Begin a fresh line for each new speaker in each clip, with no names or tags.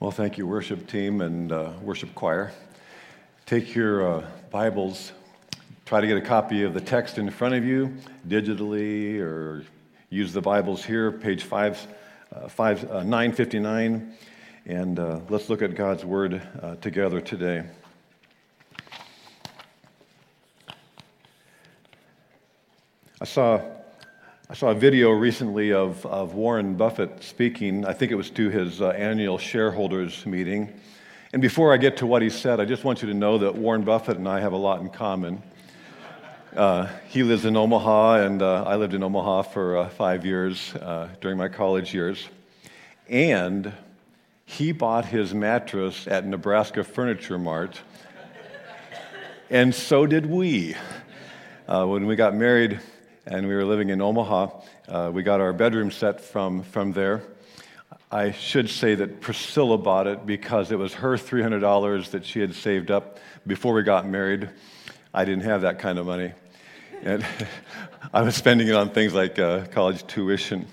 Well, thank you, worship team and uh, worship choir. Take your uh, Bibles, try to get a copy of the text in front of you digitally, or use the Bibles here, page five, uh, five, uh, 959, and uh, let's look at God's Word uh, together today. I saw I saw a video recently of, of Warren Buffett speaking. I think it was to his uh, annual shareholders meeting. And before I get to what he said, I just want you to know that Warren Buffett and I have a lot in common. Uh, he lives in Omaha, and uh, I lived in Omaha for uh, five years uh, during my college years. And he bought his mattress at Nebraska Furniture Mart, and so did we. Uh, when we got married, and we were living in Omaha. Uh, we got our bedroom set from, from there. I should say that Priscilla bought it because it was her $300 that she had saved up before we got married. I didn't have that kind of money. And I was spending it on things like uh, college tuition.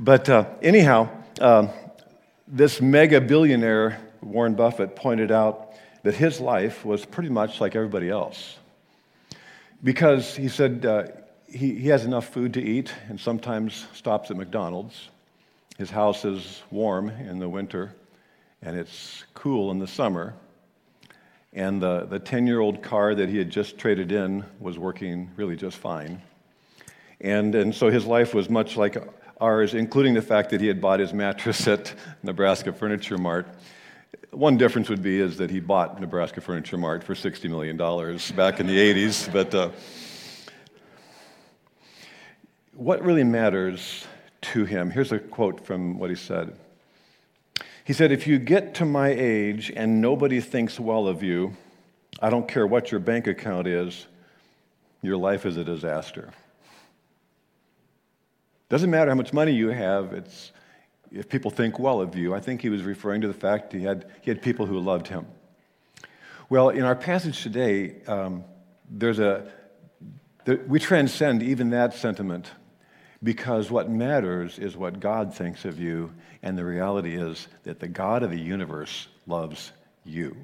But uh, anyhow, um, this mega billionaire, Warren Buffett, pointed out that his life was pretty much like everybody else. Because he said, uh, he, he has enough food to eat and sometimes stops at McDonald's. His house is warm in the winter and it's cool in the summer. And the, the 10 year old car that he had just traded in was working really just fine. And, and so his life was much like ours, including the fact that he had bought his mattress at Nebraska Furniture Mart. One difference would be is that he bought Nebraska Furniture Mart for $60 million back in the 80s. But, uh, what really matters to him? Here's a quote from what he said. He said, If you get to my age and nobody thinks well of you, I don't care what your bank account is, your life is a disaster. Doesn't matter how much money you have, it's if people think well of you. I think he was referring to the fact he had, he had people who loved him. Well, in our passage today, um, there's a, there, we transcend even that sentiment because what matters is what God thinks of you, and the reality is that the God of the universe loves you.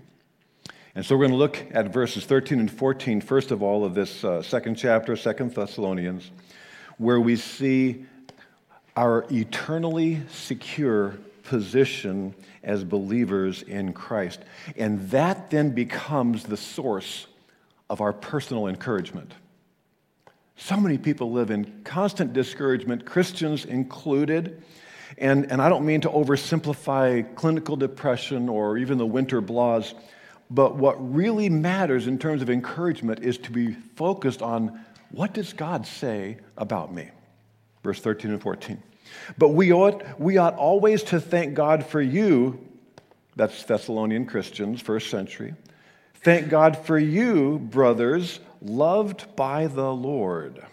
And so we're going to look at verses 13 and 14, first of all, of this uh, second chapter, Second Thessalonians, where we see our eternally secure position as believers in Christ. And that then becomes the source of our personal encouragement. So many people live in constant discouragement, Christians included. And, and I don't mean to oversimplify clinical depression or even the winter blahs, but what really matters in terms of encouragement is to be focused on what does God say about me? Verse 13 and 14. But we ought, we ought always to thank God for you, that's Thessalonian Christians, first century. Thank God for you, brothers loved by the Lord,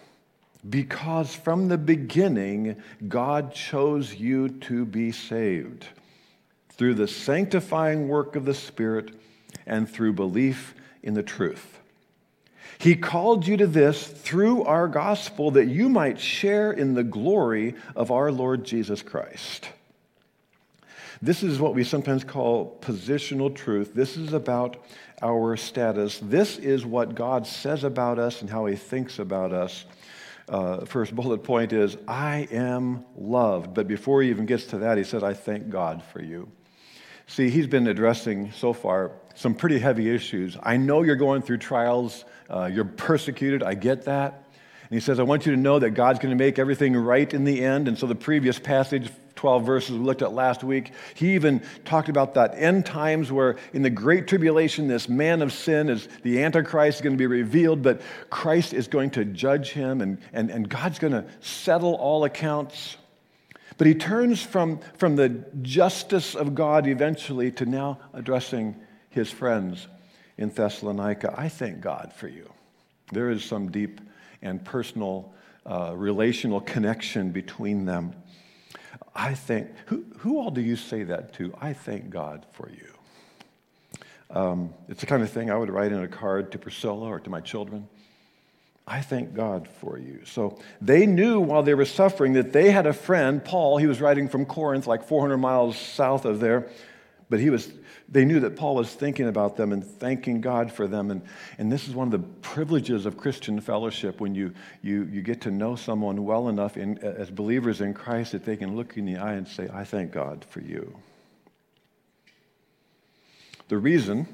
because from the beginning God chose you to be saved through the sanctifying work of the Spirit and through belief in the truth. He called you to this through our gospel that you might share in the glory of our Lord Jesus Christ. This is what we sometimes call positional truth. This is about our status. This is what God says about us and how he thinks about us. Uh, first bullet point is, I am loved. But before he even gets to that, he says, I thank God for you. See, he's been addressing so far some pretty heavy issues. I know you're going through trials, uh, you're persecuted, I get that. And he says, I want you to know that God's going to make everything right in the end. And so the previous passage, 12 verses we looked at last week, he even talked about that end times where in the great tribulation, this man of sin is the Antichrist is going to be revealed, but Christ is going to judge him and, and, and God's going to settle all accounts. But he turns from, from the justice of God eventually to now addressing his friends in Thessalonica. I thank God for you. There is some deep and personal uh, relational connection between them. I think, who, who all do you say that to? I thank God for you. Um, it's the kind of thing I would write in a card to Priscilla or to my children. I thank God for you. So they knew while they were suffering that they had a friend, Paul, he was writing from Corinth, like 400 miles south of there. But he was, they knew that Paul was thinking about them and thanking God for them. And, and this is one of the privileges of Christian fellowship when you, you, you get to know someone well enough in, as believers in Christ that they can look you in the eye and say, I thank God for you. The reason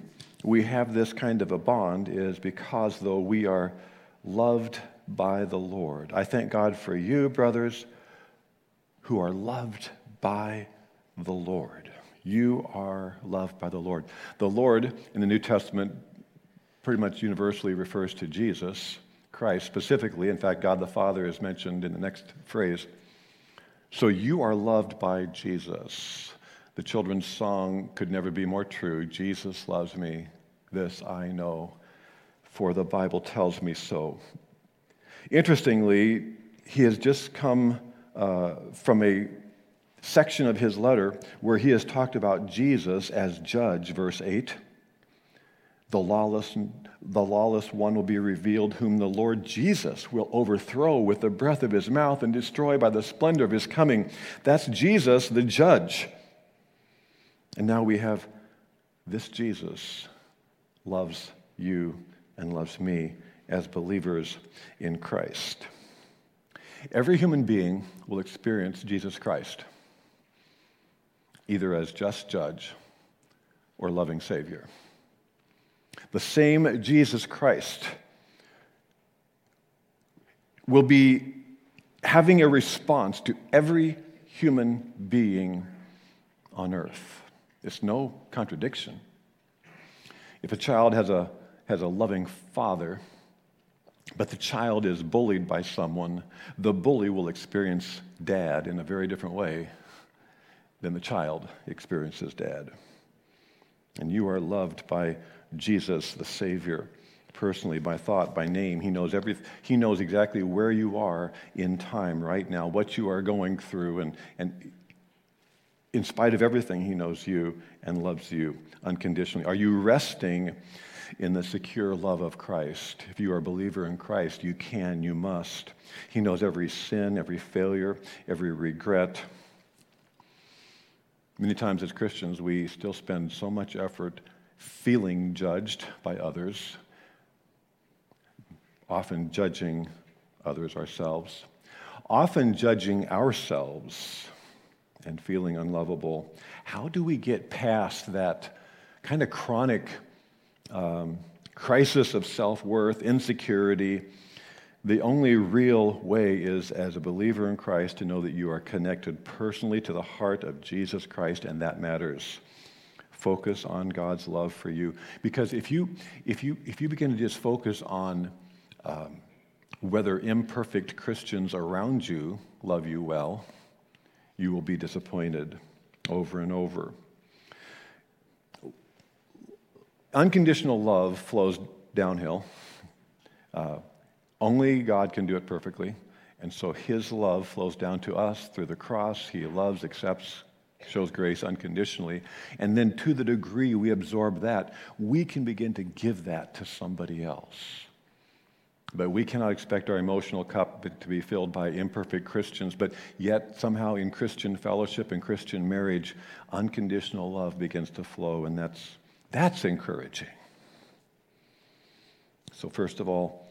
we have this kind of a bond is because, though we are loved by the Lord, I thank God for you, brothers, who are loved by the Lord. You are loved by the Lord. The Lord in the New Testament pretty much universally refers to Jesus Christ specifically. In fact, God the Father is mentioned in the next phrase. So you are loved by Jesus. The children's song could never be more true. Jesus loves me. This I know, for the Bible tells me so. Interestingly, he has just come uh, from a section of his letter where he has talked about Jesus as judge, verse 8. The lawless, the lawless one will be revealed, whom the Lord Jesus will overthrow with the breath of his mouth and destroy by the splendor of his coming. That's Jesus, the judge. And now we have this Jesus loves you and loves me as believers in Christ. Every human being will experience Jesus Christ either as just judge or loving Savior. The same Jesus Christ will be having a response to every human being on earth. It's no contradiction. If a child has a, has a loving father, but the child is bullied by someone, the bully will experience dad in a very different way than the child experiences dad. And you are loved by Jesus, the Savior, personally, by thought, by name. He knows every, He knows exactly where you are in time right now, what you are going through, and, and in spite of everything, He knows you and loves you unconditionally. Are you resting in the secure love of Christ? If you are a believer in Christ, you can, you must. He knows every sin, every failure, every regret Many times as Christians, we still spend so much effort feeling judged by others, often judging others ourselves, often judging ourselves and feeling unlovable. How do we get past that kind of chronic um, crisis of self worth, insecurity? The only real way is, as a believer in Christ, to know that you are connected personally to the heart of Jesus Christ, and that matters. Focus on God's love for you. Because if you, if you, if you begin to just focus on um, whether imperfect Christians around you love you well, you will be disappointed over and over. Unconditional love flows downhill. Uh, only God can do it perfectly. And so his love flows down to us through the cross. He loves, accepts, shows grace unconditionally. And then to the degree we absorb that, we can begin to give that to somebody else. But we cannot expect our emotional cup to be filled by imperfect Christians. But yet, somehow, in Christian fellowship and Christian marriage, unconditional love begins to flow, and that's, that's encouraging. So, first of all,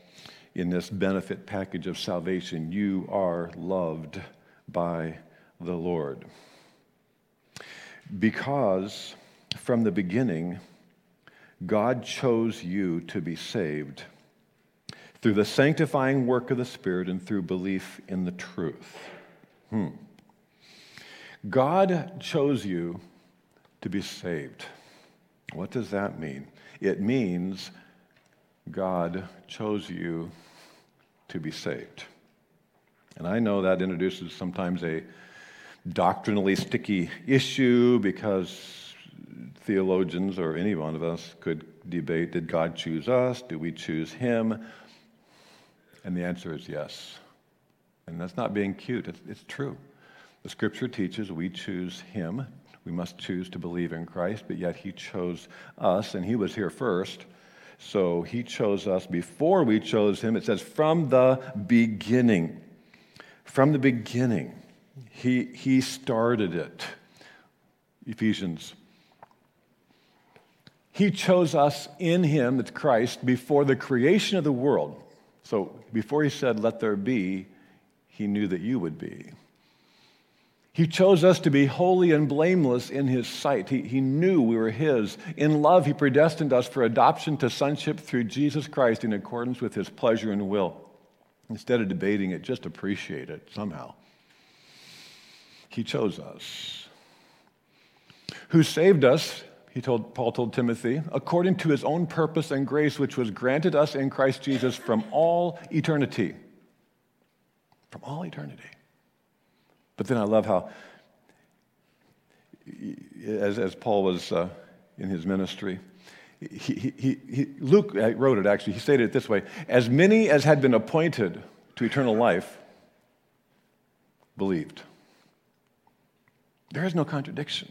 in this benefit package of salvation. You are loved by the Lord. Because from the beginning, God chose you to be saved through the sanctifying work of the Spirit and through belief in the truth. Hmm. God chose you to be saved. What does that mean? It means God chose you to be saved. And I know that introduces sometimes a doctrinally sticky issue because theologians or any one of us could debate did God choose us? Do we choose him? And the answer is yes. And that's not being cute, it's, it's true. The scripture teaches we choose him. We must choose to believe in Christ, but yet he chose us, and he was here first. So he chose us before we chose him. It says, from the beginning. From the beginning. He, he started it. Ephesians He chose us in Him, that's Christ, before the creation of the world. So before He said, Let there be, He knew that you would be. He chose us to be holy and blameless in His sight. He, he knew we were His. In love, He predestined us for adoption to sonship through Jesus Christ in accordance with His pleasure and will. Instead of debating it, just appreciate it somehow. He chose us. Who saved us, he told, Paul told Timothy, according to his own purpose and grace, which was granted us in Christ Jesus from all eternity. From all eternity. But then I love how, as, as Paul was uh, in his ministry, he, he, he, Luke wrote it actually. He stated it this way As many as had been appointed to eternal life believed. There is no contradiction.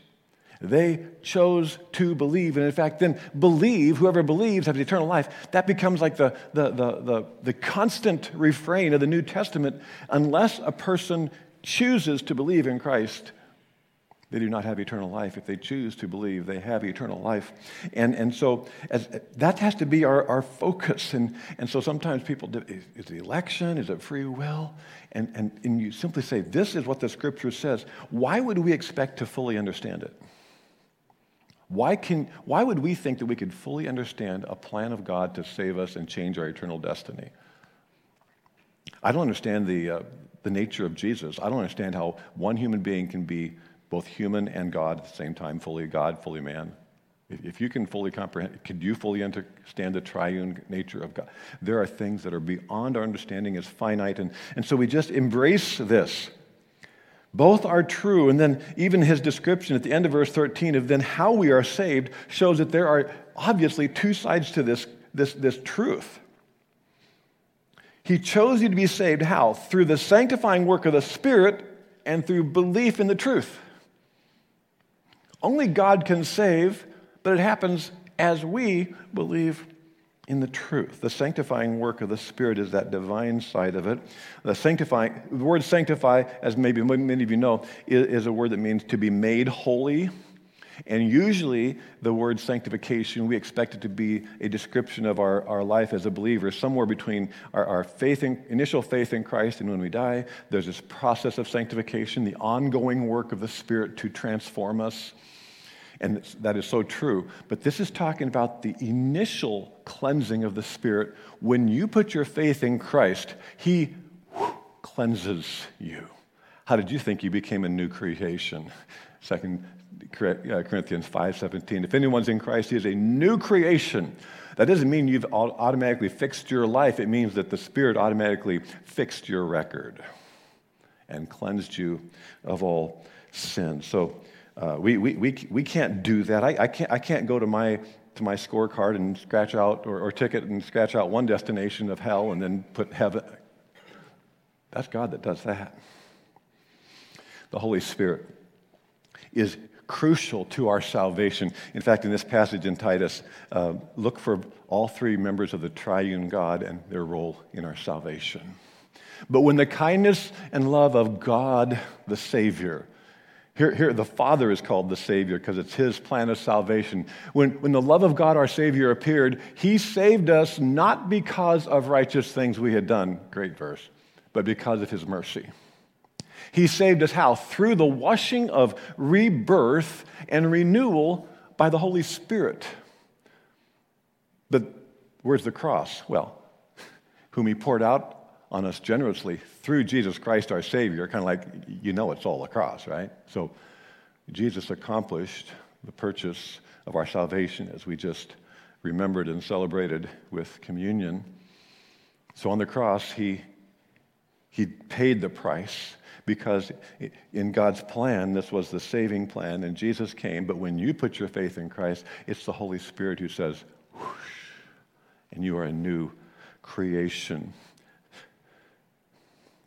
They chose to believe. And in fact, then believe, whoever believes has eternal life. That becomes like the, the, the, the, the constant refrain of the New Testament. Unless a person chooses to believe in Christ, they do not have eternal life. If they choose to believe, they have eternal life. And, and so as, that has to be our, our focus. And, and so sometimes people, do, is, is it election? Is it free will? And, and, and you simply say, this is what the scripture says. Why would we expect to fully understand it? Why, can, why would we think that we could fully understand a plan of God to save us and change our eternal destiny? I don't understand the, uh, the nature of Jesus. I don't understand how one human being can be both human and God at the same time, fully God, fully man. If you can fully comprehend, could you fully understand the triune nature of God? There are things that are beyond our understanding as finite. And, and so we just embrace this. Both are true. And then even his description at the end of verse 13 of then how we are saved shows that there are obviously two sides to this, this, this truth. He chose you to be saved how? Through the sanctifying work of the Spirit and through belief in the truth. Only God can save, but it happens as we believe in the truth. The sanctifying work of the Spirit is that divine side of it. The sanctifying, the word sanctify, as maybe many of you know, is, is a word that means to be made holy and usually, the word sanctification, we expect it to be a description of our, our life as a believer, somewhere between our, our faith in, initial faith in Christ and when we die. There's this process of sanctification, the ongoing work of the Spirit to transform us. And that is so true. But this is talking about the initial cleansing of the Spirit. When you put your faith in Christ, He cleanses you. How did you think you became a new creation? Second Corinthians 5:17. If anyone's in Christ, he is a new creation. That doesn't mean you've automatically fixed your life. It means that the Spirit automatically fixed your record and cleansed you of all sin. So uh, we, we, we, we can't do that. I, I, can't, I can't go to my, to my scorecard and scratch out or, or ticket and scratch out one destination of hell and then put heaven. That's God that does that. The Holy Spirit is crucial to our salvation. In fact, in this passage in Titus, uh, look for all three members of the triune God and their role in our salvation. But when the kindness and love of God, the Savior, here, here the Father is called the Savior because it's His plan of salvation. When, when the love of God, our Savior, appeared, He saved us not because of righteous things we had done, great verse, but because of His mercy. He saved us how? Through the washing of rebirth and renewal by the Holy Spirit. But where's the cross? Well, whom He poured out on us generously through Jesus Christ our Savior. Kind of like, you know, it's all a cross, right? So Jesus accomplished the purchase of our salvation as we just remembered and celebrated with communion. So on the cross, He, he paid the price because in God's plan, this was the saving plan, and Jesus came. But when you put your faith in Christ, it's the Holy Spirit who says, whoosh, and you are a new creation.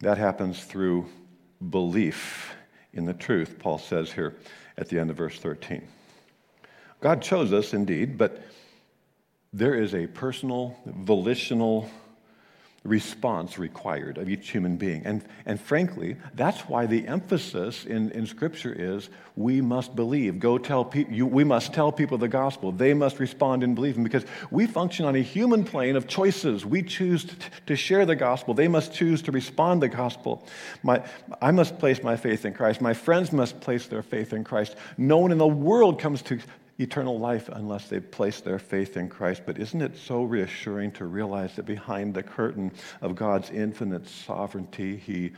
That happens through belief in the truth, Paul says here at the end of verse 13. God chose us indeed, but there is a personal, volitional response required of each human being. And, and frankly, that's why the emphasis in, in Scripture is we must believe. Go tell people, we must tell people the gospel. They must respond in believing because we function on a human plane of choices. We choose to, to share the gospel. They must choose to respond the gospel. My, I must place my faith in Christ. My friends must place their faith in Christ. No one in the world comes to eternal life unless they place their faith in Christ. But isn't it so reassuring to realize that behind the curtain of God's infinite sovereignty, He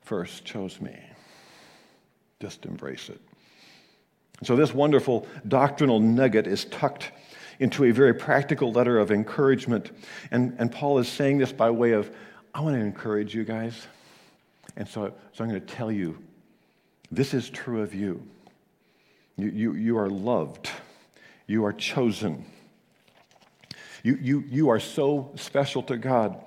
first chose me? Just embrace it. So, this wonderful doctrinal nugget is tucked into a very practical letter of encouragement. And, and Paul is saying this by way of, I want to encourage you guys. And so, so I'm going to tell you this is true of you. You, you, you are loved. You are chosen. You, you, you are so special to God.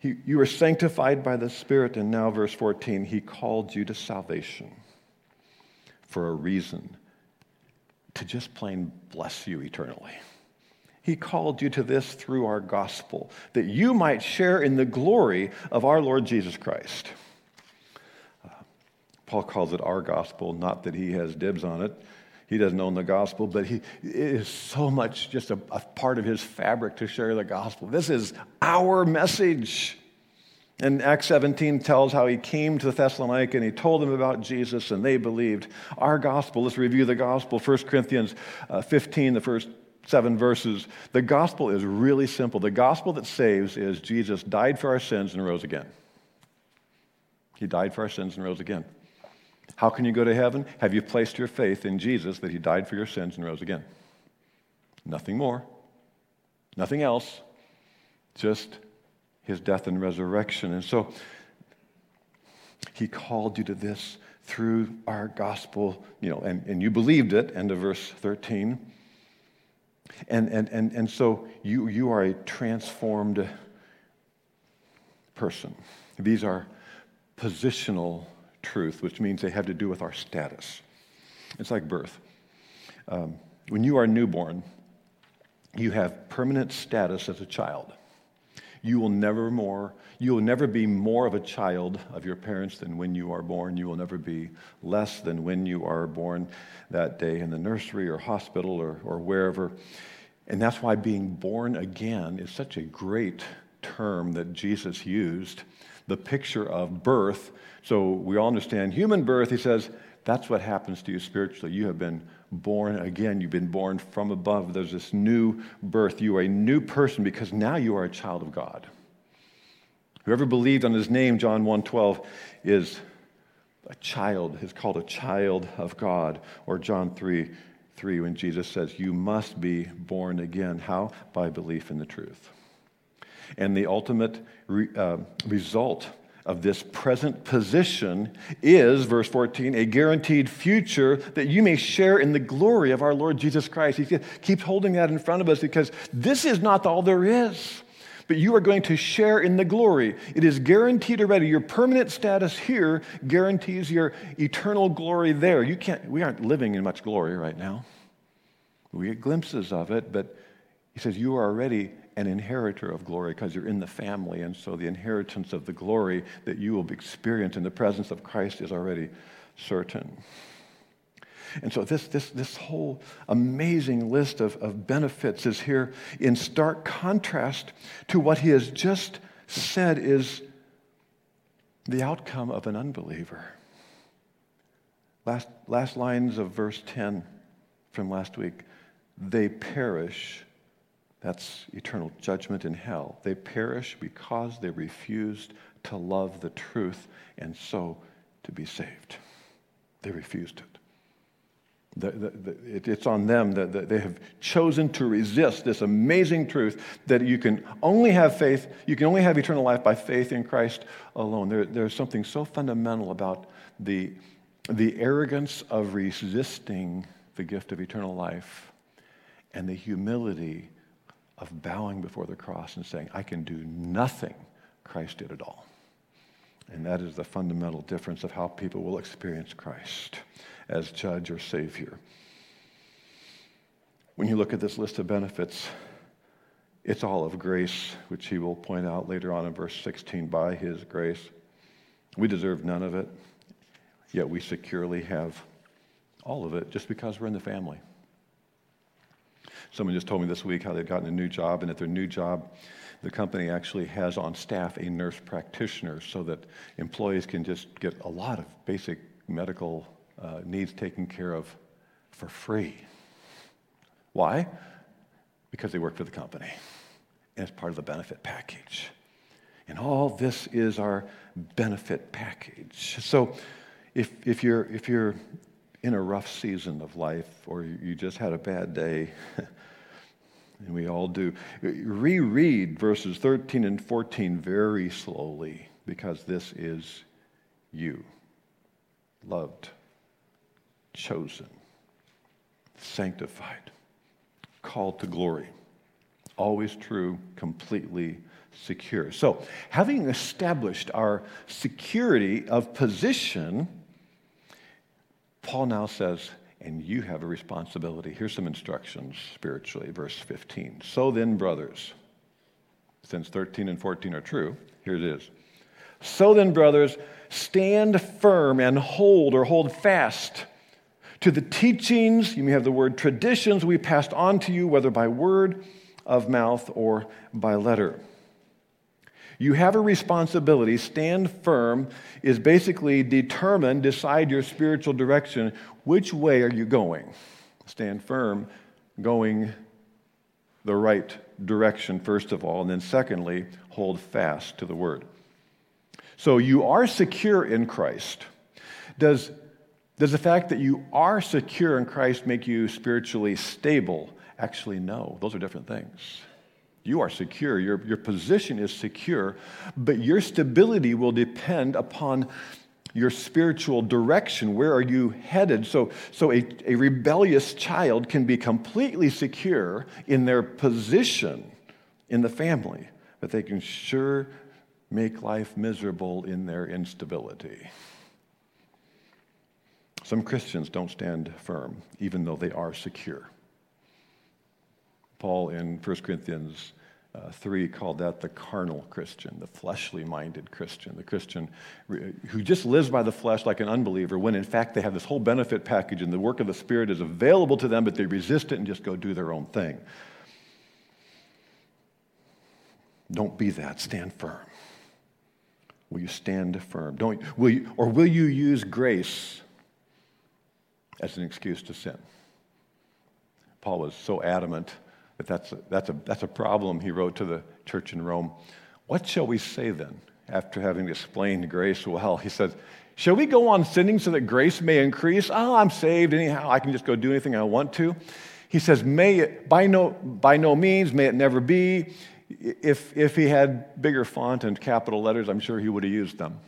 You, you are sanctified by the Spirit. And now, verse 14, He called you to salvation for a reason to just plain bless you eternally. He called you to this through our gospel, that you might share in the glory of our Lord Jesus Christ. Paul calls it our gospel, not that he has dibs on it. He doesn't own the gospel, but he, it is so much just a, a part of his fabric to share the gospel. This is our message. And Acts 17 tells how he came to Thessalonica and he told them about Jesus and they believed. Our gospel, let's review the gospel. 1 Corinthians uh, 15, the first seven verses. The gospel is really simple. The gospel that saves is Jesus died for our sins and rose again. He died for our sins and rose again. How can you go to heaven? Have you placed your faith in Jesus that he died for your sins and rose again? Nothing more. Nothing else. Just his death and resurrection. And so he called you to this through our gospel, you know, and, and you believed it, end of verse 13. And, and, and, and so you, you are a transformed person. These are positional truth, which means they have to do with our status. It's like birth. Um, when you are newborn, you have permanent status as a child. You will never more, you will never be more of a child of your parents than when you are born. You will never be less than when you are born that day in the nursery or hospital or, or wherever. And that's why being born again is such a great term that Jesus used. The picture of birth so we all understand human birth, he says, that's what happens to you spiritually. You have been born again. You've been born from above. There's this new birth. You are a new person because now you are a child of God. Whoever believed on his name, John 1:12, is a child, is called a child of God. Or John 3, 3, when Jesus says, You must be born again. How? By belief in the truth. And the ultimate re, uh, result of this present position is, verse 14, a guaranteed future that you may share in the glory of our Lord Jesus Christ. He keeps holding that in front of us because this is not all there is. But you are going to share in the glory. It is guaranteed already. Your permanent status here guarantees your eternal glory there. You can't, we aren't living in much glory right now. We get glimpses of it, but he says you are already an inheritor of glory because you're in the family. And so the inheritance of the glory that you will experience in the presence of Christ is already certain. And so this, this, this whole amazing list of, of benefits is here in stark contrast to what he has just said is the outcome of an unbeliever. Last, last lines of verse 10 from last week. They perish that's eternal judgment in hell. They perish because they refused to love the truth and so to be saved. They refused it. The, the, the, it it's on them that, they have chosen to resist this amazing truth that you can only have faith, you can only have eternal life by faith in Christ alone. There, there's something so fundamental about the, the arrogance of resisting the gift of eternal life and the humility of bowing before the cross and saying, I can do nothing. Christ did it all. And that is the fundamental difference of how people will experience Christ as judge or savior. When you look at this list of benefits, it's all of grace, which he will point out later on in verse 16 by his grace. We deserve none of it, yet we securely have all of it just because we're in the family. Someone just told me this week how they've gotten a new job, and at their new job, the company actually has on staff a nurse practitioner so that employees can just get a lot of basic medical uh, needs taken care of for free. Why? Because they work for the company, and it's part of the benefit package. And all this is our benefit package. So if, if, you're, if you're in a rough season of life or you just had a bad day, and we all do. Reread verses 13 and 14 very slowly because this is you. Loved, chosen, sanctified, called to glory. Always true, completely secure. So, having established our security of position, Paul now says, and you have a responsibility. Here's some instructions spiritually, verse 15. So then, brothers, since 13 and 14 are true, here it is. So then, brothers, stand firm and hold or hold fast to the teachings, you may have the word traditions we passed on to you, whether by word of mouth or by letter. You have a responsibility. Stand firm is basically determine, decide your spiritual direction. Which way are you going? Stand firm, going the right direction, first of all, and then secondly, hold fast to the word. So you are secure in Christ. Does, does the fact that you are secure in Christ make you spiritually stable? Actually, no. Those are different things. You are secure. Your, your position is secure, but your stability will depend upon your spiritual direction. Where are you headed? So, so a, a rebellious child can be completely secure in their position in the family, but they can sure make life miserable in their instability. Some Christians don't stand firm, even though they are secure. Paul in 1 Corinthians uh, 3 called that the carnal Christian, the fleshly minded Christian, the Christian who just lives by the flesh like an unbeliever, when in fact they have this whole benefit package and the work of the Spirit is available to them, but they resist it and just go do their own thing. Don't be that. Stand firm. Will you stand firm? Don't, will you, or will you use grace as an excuse to sin? Paul was so adamant but that's a, that's, a, that's a problem, he wrote to the church in Rome. What shall we say then, after having explained grace well? He says, Shall we go on sinning so that grace may increase? Oh, I'm saved anyhow. I can just go do anything I want to. He says, May it, by no, by no means, may it never be. If, if he had bigger font and capital letters, I'm sure he would have used them.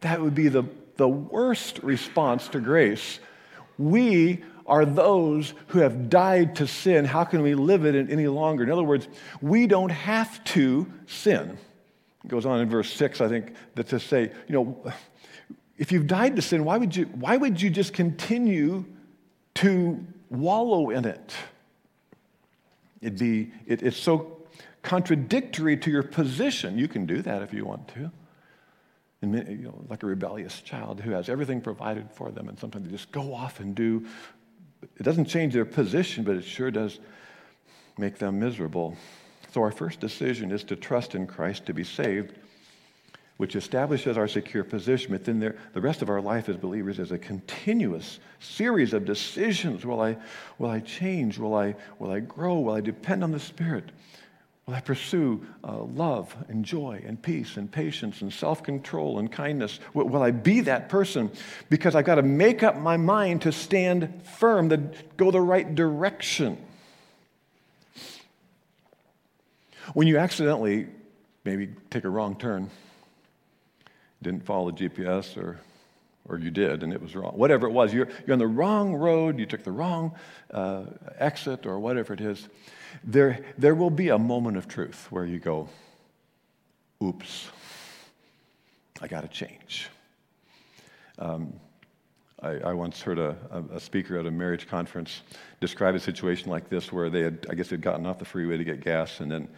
That would be the, the worst response to grace. We are those who have died to sin. How can we live it any longer? In other words, we don't have to sin. It goes on in verse 6, I think, that to say, you know, if you've died to sin, why would you, why would you just continue to wallow in it? It'd be, it, it's so contradictory to your position. You can do that if you want to. And, you know, like a rebellious child who has everything provided for them, and sometimes they just go off and do it doesn't change their position, but it sure does make them miserable. So, our first decision is to trust in Christ to be saved, which establishes our secure position. But then there, the rest of our life as believers is a continuous series of decisions. Will I, will I change? Will I, will I grow? Will I depend on the Spirit? Will I pursue uh, love and joy and peace and patience and self control and kindness? Will, will, I be that person? Because I've got to make up my mind to stand firm, to go the right direction. When you accidentally maybe take a wrong turn, didn't follow the GPS, or, or you did and it was wrong, whatever it was, you're, you're on the wrong road, you took the wrong uh, exit, or whatever it is there, there will be a moment of truth where you go, oops, I got to change. Um, I, I once heard a, a, speaker at a marriage conference describe a situation like this where they had, I guess, had gotten off the freeway to get gas, and then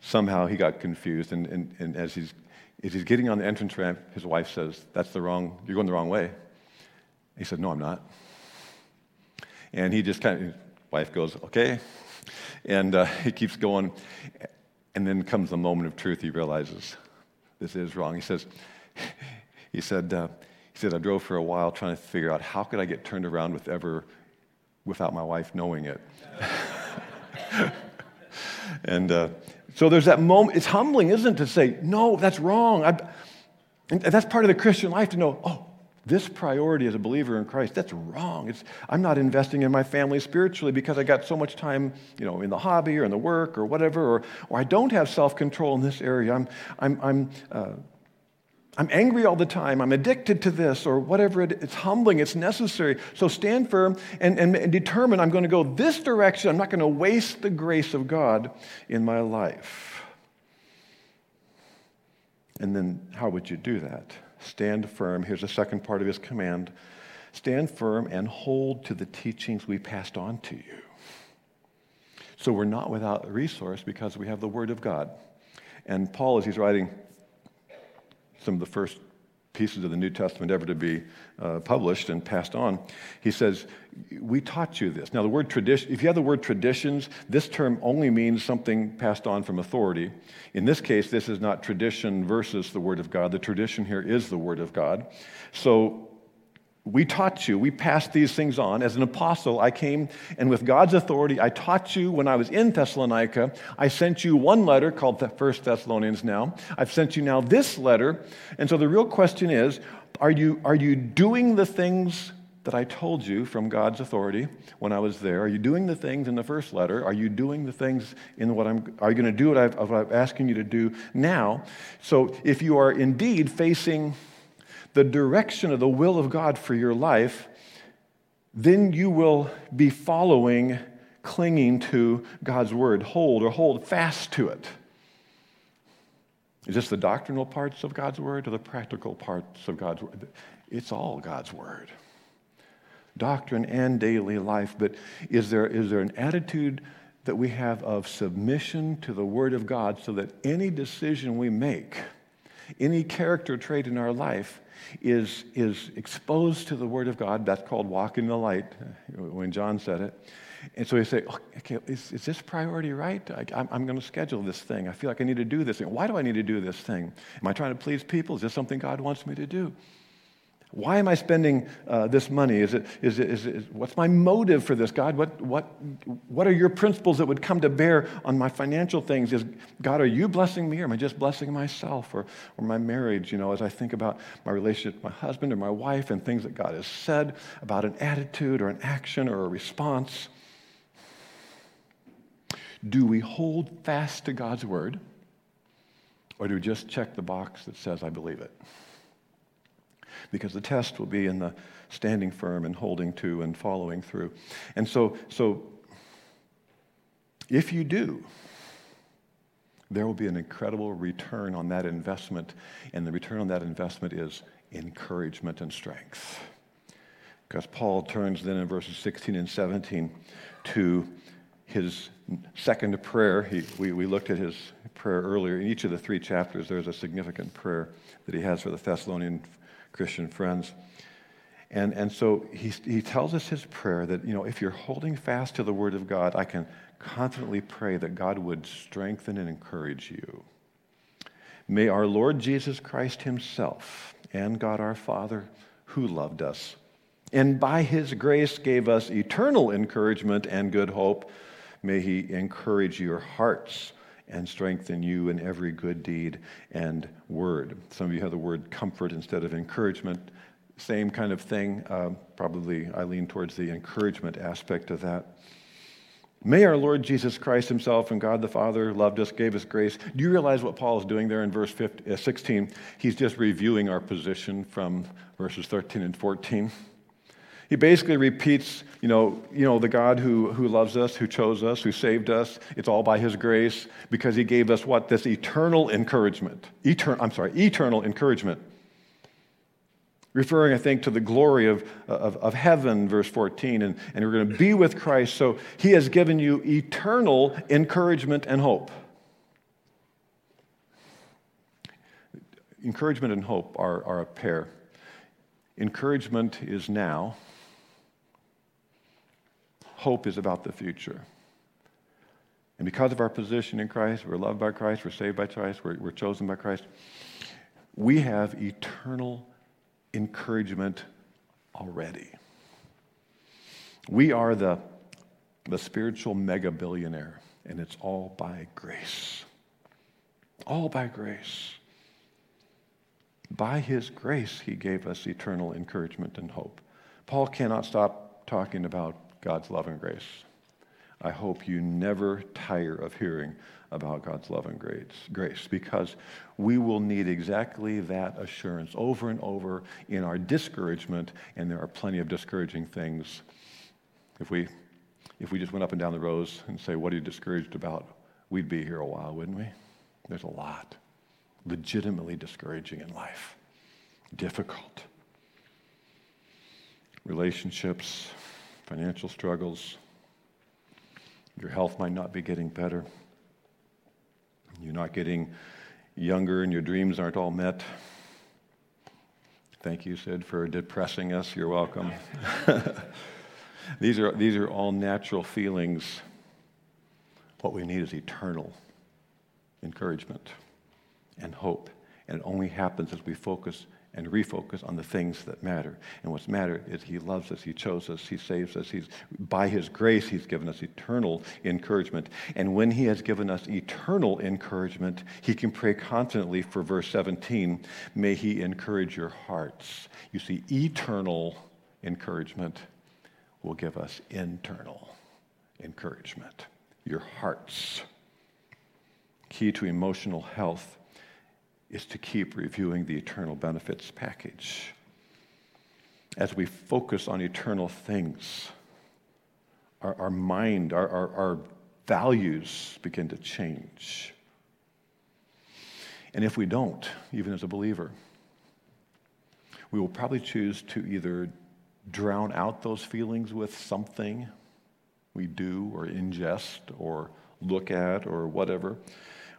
somehow he got confused. And, and, and as, he's, as he's getting on the entrance ramp, his wife says, That's the wrong, you're going the wrong way. He said, No, I'm not. And he just kind of, wife goes, Okay. And uh, he keeps going. And then comes the moment of truth. He realizes this is wrong. He says, he said, uh, he said, I drove for a while trying to figure out how could I get turned around with ever, without my wife knowing it. and uh, so there's that moment. It's humbling, isn't it, to say, no, that's wrong. I, and that's part of the Christian life to know, oh, this priority as a believer in Christ, that's wrong. It's, I'm not investing in my family spiritually because I got so much time, you know, in the hobby or in the work or whatever, or, or I don't have self-control in this area. I'm, I'm, I'm, uh, I'm angry all the time. I'm addicted to this or whatever. It, it's humbling. It's necessary. So stand firm and, and, and determine I'm going to go this direction. I'm not going to waste the grace of God in my life. And then how would you do that? Stand firm. Here's the second part of his command stand firm and hold to the teachings we passed on to you. So we're not without resource because we have the Word of God. And Paul, as he's writing some of the first pieces of the New Testament ever to be uh, published and passed on, he says, We taught you this. Now, the word tradition, if you have the word traditions, this term only means something passed on from authority. In this case, this is not tradition versus the Word of God. The tradition here is the Word of God. So, we taught you, we passed these things on. As an apostle, I came and with God's authority, I taught you when I was in Thessalonica. I sent you one letter called the First Thessalonians now. I've sent you now this letter. And so the real question is are you, are you doing the things that I told you from God's authority when I was there? Are you doing the things in the first letter? Are you doing the things in what I'm, are you going to do what, i what I'm asking you to do now? So if you are indeed facing the direction of the will of God for your life, then you will be following, clinging to God's word. Hold or hold fast to it. Is this the doctrinal parts of God's word or the practical parts of God's word? It's all God's word. Doctrine and daily life, but is there, is there an attitude that we have of submission to the word of God so that any decision we make, any character trait in our life is, is exposed to the Word of God. That's called walking in the light, uh, when John said it. And so you say, oh, okay, is, is this priority right? I, am going to schedule this thing. I feel like I need to do this thing. Why do I need to do this thing? Am I trying to please people? Is this something God wants me to do? Why am I spending uh, this money? Is it, is it, is it, what's my motive for this, God? What, what, what are your principles that would come to bear on my financial things? Is, God, are you blessing me or am I just blessing myself or, or my marriage? You know, as I think about my relationship with my husband or my wife and things that God has said about an attitude or an action or a response. Do we hold fast to God's word or do we just check the box that says, I believe it? Because the test will be in the standing firm and holding to and following through. And so, so if you do, there will be an incredible return on that investment, and the return on that investment is encouragement and strength. Because Paul turns then in verses 16 and 17 to his second prayer. He, we, we looked at his prayer earlier. In each of the three chapters, there's a significant prayer that he has for the Thessalonian Christian friends. And, and so he, he tells us his prayer that, you know, if you're holding fast to the Word of God, I can confidently pray that God would strengthen and encourage you. May our Lord Jesus Christ Himself and God our Father, who loved us, and by His grace gave us eternal encouragement and good hope, may He encourage your hearts and strengthen you in every good deed and word. Some of you have the word comfort instead of encouragement. Same kind of thing. Uh, probably I lean towards the encouragement aspect of that. May our Lord Jesus Christ Himself and God the Father loved us, gave us grace. Do you realize what Paul is doing there in verse 15, uh, 16? He's just reviewing our position from verses 13 and 14. He basically repeats, you know, you know, the God who, who loves us, who chose us, who saved us. It's all by his grace because he gave us what? This eternal encouragement. I'm sorry, eternal encouragement. referring, I think, to the glory of, of, of heaven, verse 14, and, and we're going to be with Christ. So he has given you eternal encouragement and hope. Encouragement and hope are, are a pair. Encouragement is now, hope is about the future. And because of our position in Christ, we're loved by Christ, we're saved by Christ, we're, we're chosen by Christ, we have eternal encouragement already. We are the, the spiritual mega billionaire, and it's all by grace. All by grace. By his grace, he gave us eternal encouragement and hope. Paul cannot stop talking about God's love and grace. I hope you never tire of hearing about God's love and grace, grace because we will need exactly that assurance over and over in our discouragement, and there are plenty of discouraging things. If we, if we just went up and down the rows and say, What are you discouraged about? We'd be here a while, wouldn't we? There's a lot legitimately discouraging in life, difficult. Relationships, financial struggles, your health might not be getting better. You're not getting younger and your dreams aren't all met. Thank you, Sid, for depressing us. You're welcome. these, are, these are all natural feelings. What we need is eternal encouragement and hope. And it only happens as we focus and refocus on the things that matter. And what's matter is He loves us, He chose us, He saves us. He's, by His grace, He's given us eternal encouragement. And when He has given us eternal encouragement, He can pray confidently for verse 17 May He encourage your hearts. You see, eternal encouragement will give us internal encouragement. Your hearts. Key to emotional health is to keep reviewing the eternal benefits package. As we focus on eternal things, our, our mind, our, our, our values begin to change. And if we don't, even as a believer, we will probably choose to either drown out those feelings with something we do or ingest or look at or whatever,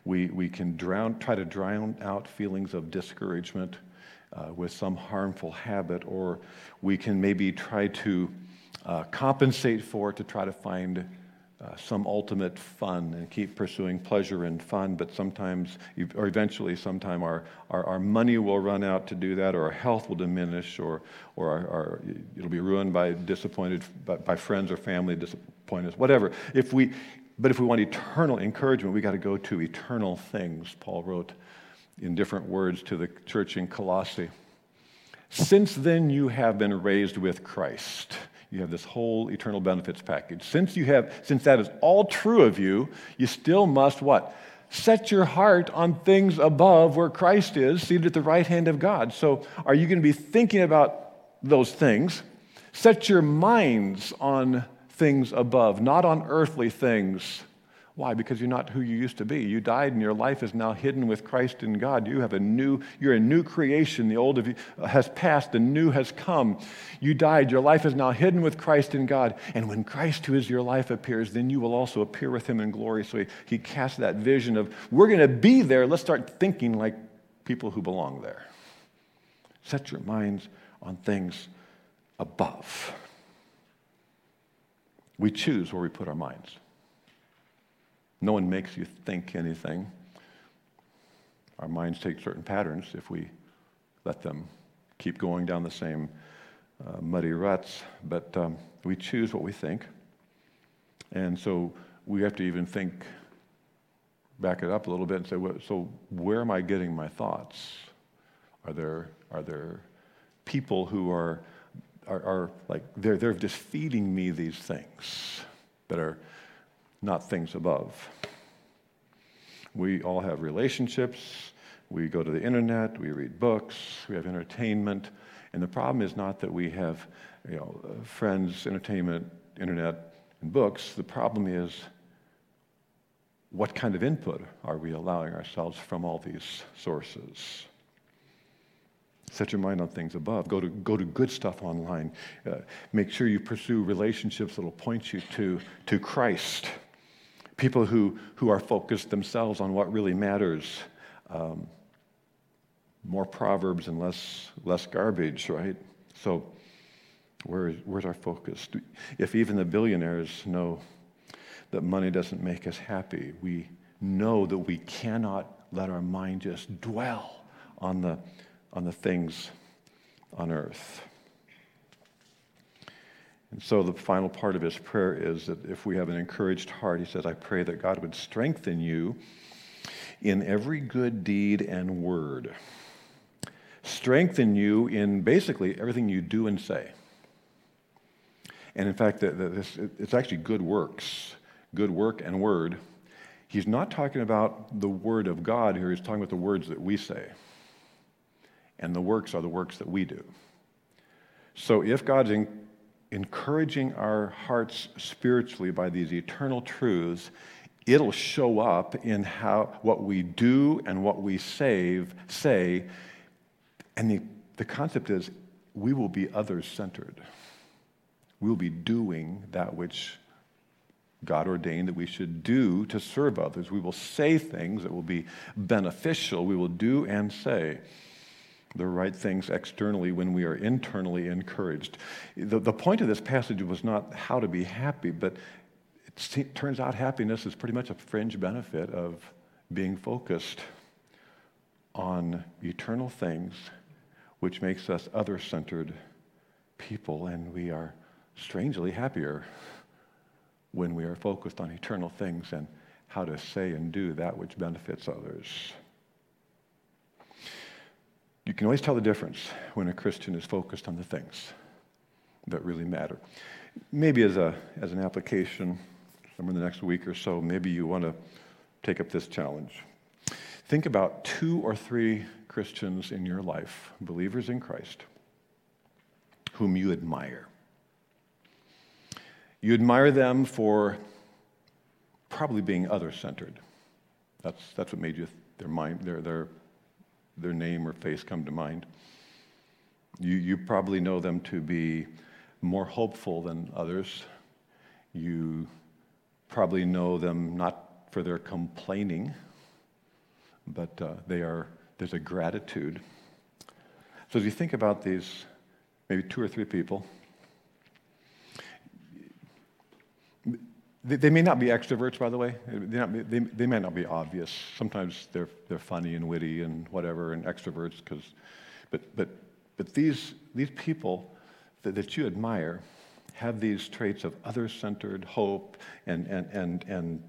we, we can drown, try to drown out feelings of discouragement uh, with some harmful habit, or we can maybe try to uh, compensate for it to try to find uh, some ultimate fun and keep pursuing pleasure and fun, but sometimes, or eventually, sometime our, our, our, money will run out to do that, or our health will diminish, or, or our, our, it'll be ruined by disappointed, by, by friends or family disappointments, whatever. If we, but if we want eternal encouragement, we got to go to eternal things, Paul wrote in different words to the church in Colossae. Since then you have been raised with Christ. You have this whole eternal benefits package. Since you have since that is all true of you, you still must what? Set your heart on things above where Christ is, seated at the right hand of God. So, are you going to be thinking about those things? Set your minds on things above, not on earthly things. Why? Because you're not who you used to be. You died and your life is now hidden with Christ in God. You have a new, you're a new creation. The old uh, has passed, the new has come. You died, your life is now hidden with Christ in God. And when Christ, who is your life, appears, then you will also appear with him in glory. So he, he casts that vision of, we're going to be there. Let's start thinking like people who belong there. Set your minds on things above. We choose where we put our minds. No one makes you think anything. Our minds take certain patterns if we let them keep going down the same uh, muddy ruts, but um, we choose what we think. And so we have to even think, back it up a little bit and say, well, so where am I getting my thoughts? Are there, are there people who are are, are like, they're, they're just feeding me these things that are not things above. We all have relationships. We go to the internet. We read books. We have entertainment. And the problem is not that we have you know, friends, entertainment, internet, and books. The problem is what kind of input are we allowing ourselves from all these sources? Set your mind on things above. Go to, go to good stuff online. Uh, make sure you pursue relationships that will point you to, to Christ. People who, who are focused themselves on what really matters. Um, more proverbs and less, less garbage, right? So, where, where's our focus? If even the billionaires know that money doesn't make us happy, we know that we cannot let our mind just dwell on the, on the things on earth. And so the final part of his prayer is that if we have an encouraged heart, he says, I pray that God would strengthen you in every good deed and word. Strengthen you in basically everything you do and say. And in fact, this, it's actually good works, good work and word. He's not talking about the word of God here, he's talking about the words that we say. And the works are the works that we do. So if God's in, encouraging our hearts spiritually by these eternal truths, it'll show up in how what we do and what we save, say. And the, the concept is we will be others centered we'll be doing that which God ordained that we should do to serve others. We will say things that will be beneficial. We will do and say the right things externally when we are internally encouraged. The, the point of this passage was not how to be happy, but it turns out happiness is pretty much a fringe benefit of being focused on eternal things, which makes us other centered people, and we are strangely happier when we are focused on eternal things and how to say and do that which benefits others. You can always tell the difference when a Christian is focused on the things that really matter. Maybe as, a, as an application, somewhere in the next week or so, maybe you want to take up this challenge. Think about two or three Christians in your life, believers in Christ, whom you admire. You admire them for probably being other centered. That's, that's what made you, their, mind, their, their, their name or face come to mind. You, you probably know them to be more hopeful than others. You probably know them not for their complaining, but uh, they are, there's a gratitude. So as you think about these, maybe two or three people, They, they may not be extroverts, by the way. They, not, they, they may not be obvious. Sometimes they're, they're funny and witty and whatever, and extroverts, because, but, but, but these, these people that, that you admire have these traits of other centered hope and, and, and, and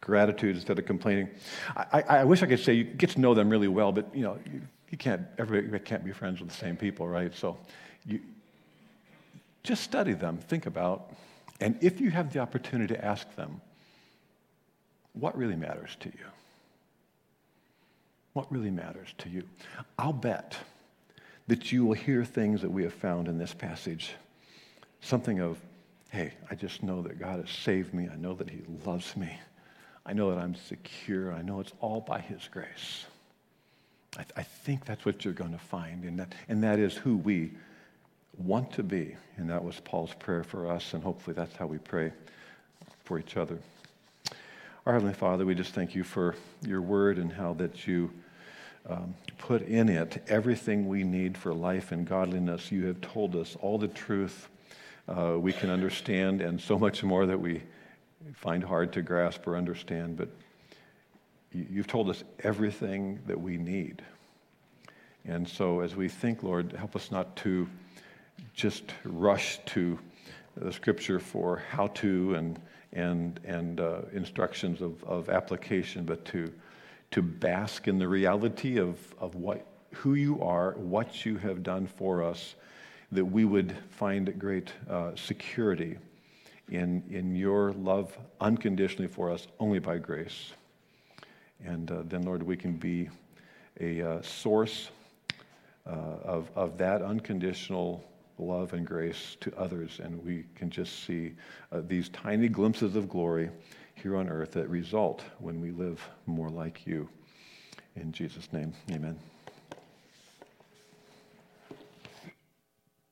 gratitude instead of complaining. I, I, I, wish I could say you get to know them really well, but you know, you, you can't, everybody can't be friends with the same people, right? So you just study them, think about and if you have the opportunity to ask them, what really matters to you? What really matters to you? I'll bet that you will hear things that we have found in this passage. Something of, hey, I just know that God has saved me. I know that He loves me. I know that I'm secure. I know it's all by His grace. I, th- I think that's what you're going to find, and that, and that is who we want to be. And that was Paul's prayer for us, and hopefully that's how we pray for each other. Our Heavenly Father, we just thank you for your word and how that you um, put in it everything we need for life and godliness. You have told us all the truth uh, we can understand, and so much more that we find hard to grasp or understand. But you've told us everything that we need. And so, as we think, Lord, help us not to just rush to the scripture for how to and, and, and uh, instructions of, of application, but to, to bask in the reality of, of what, who you are, what you have done for us, that we would find great uh, security in, in your love unconditionally for us, only by grace. And uh, then, Lord, we can be a uh, source uh, of, of that unconditional love and grace to others, and we can just see uh, these tiny glimpses of glory here on earth that result when we live more like you. In Jesus' name, amen.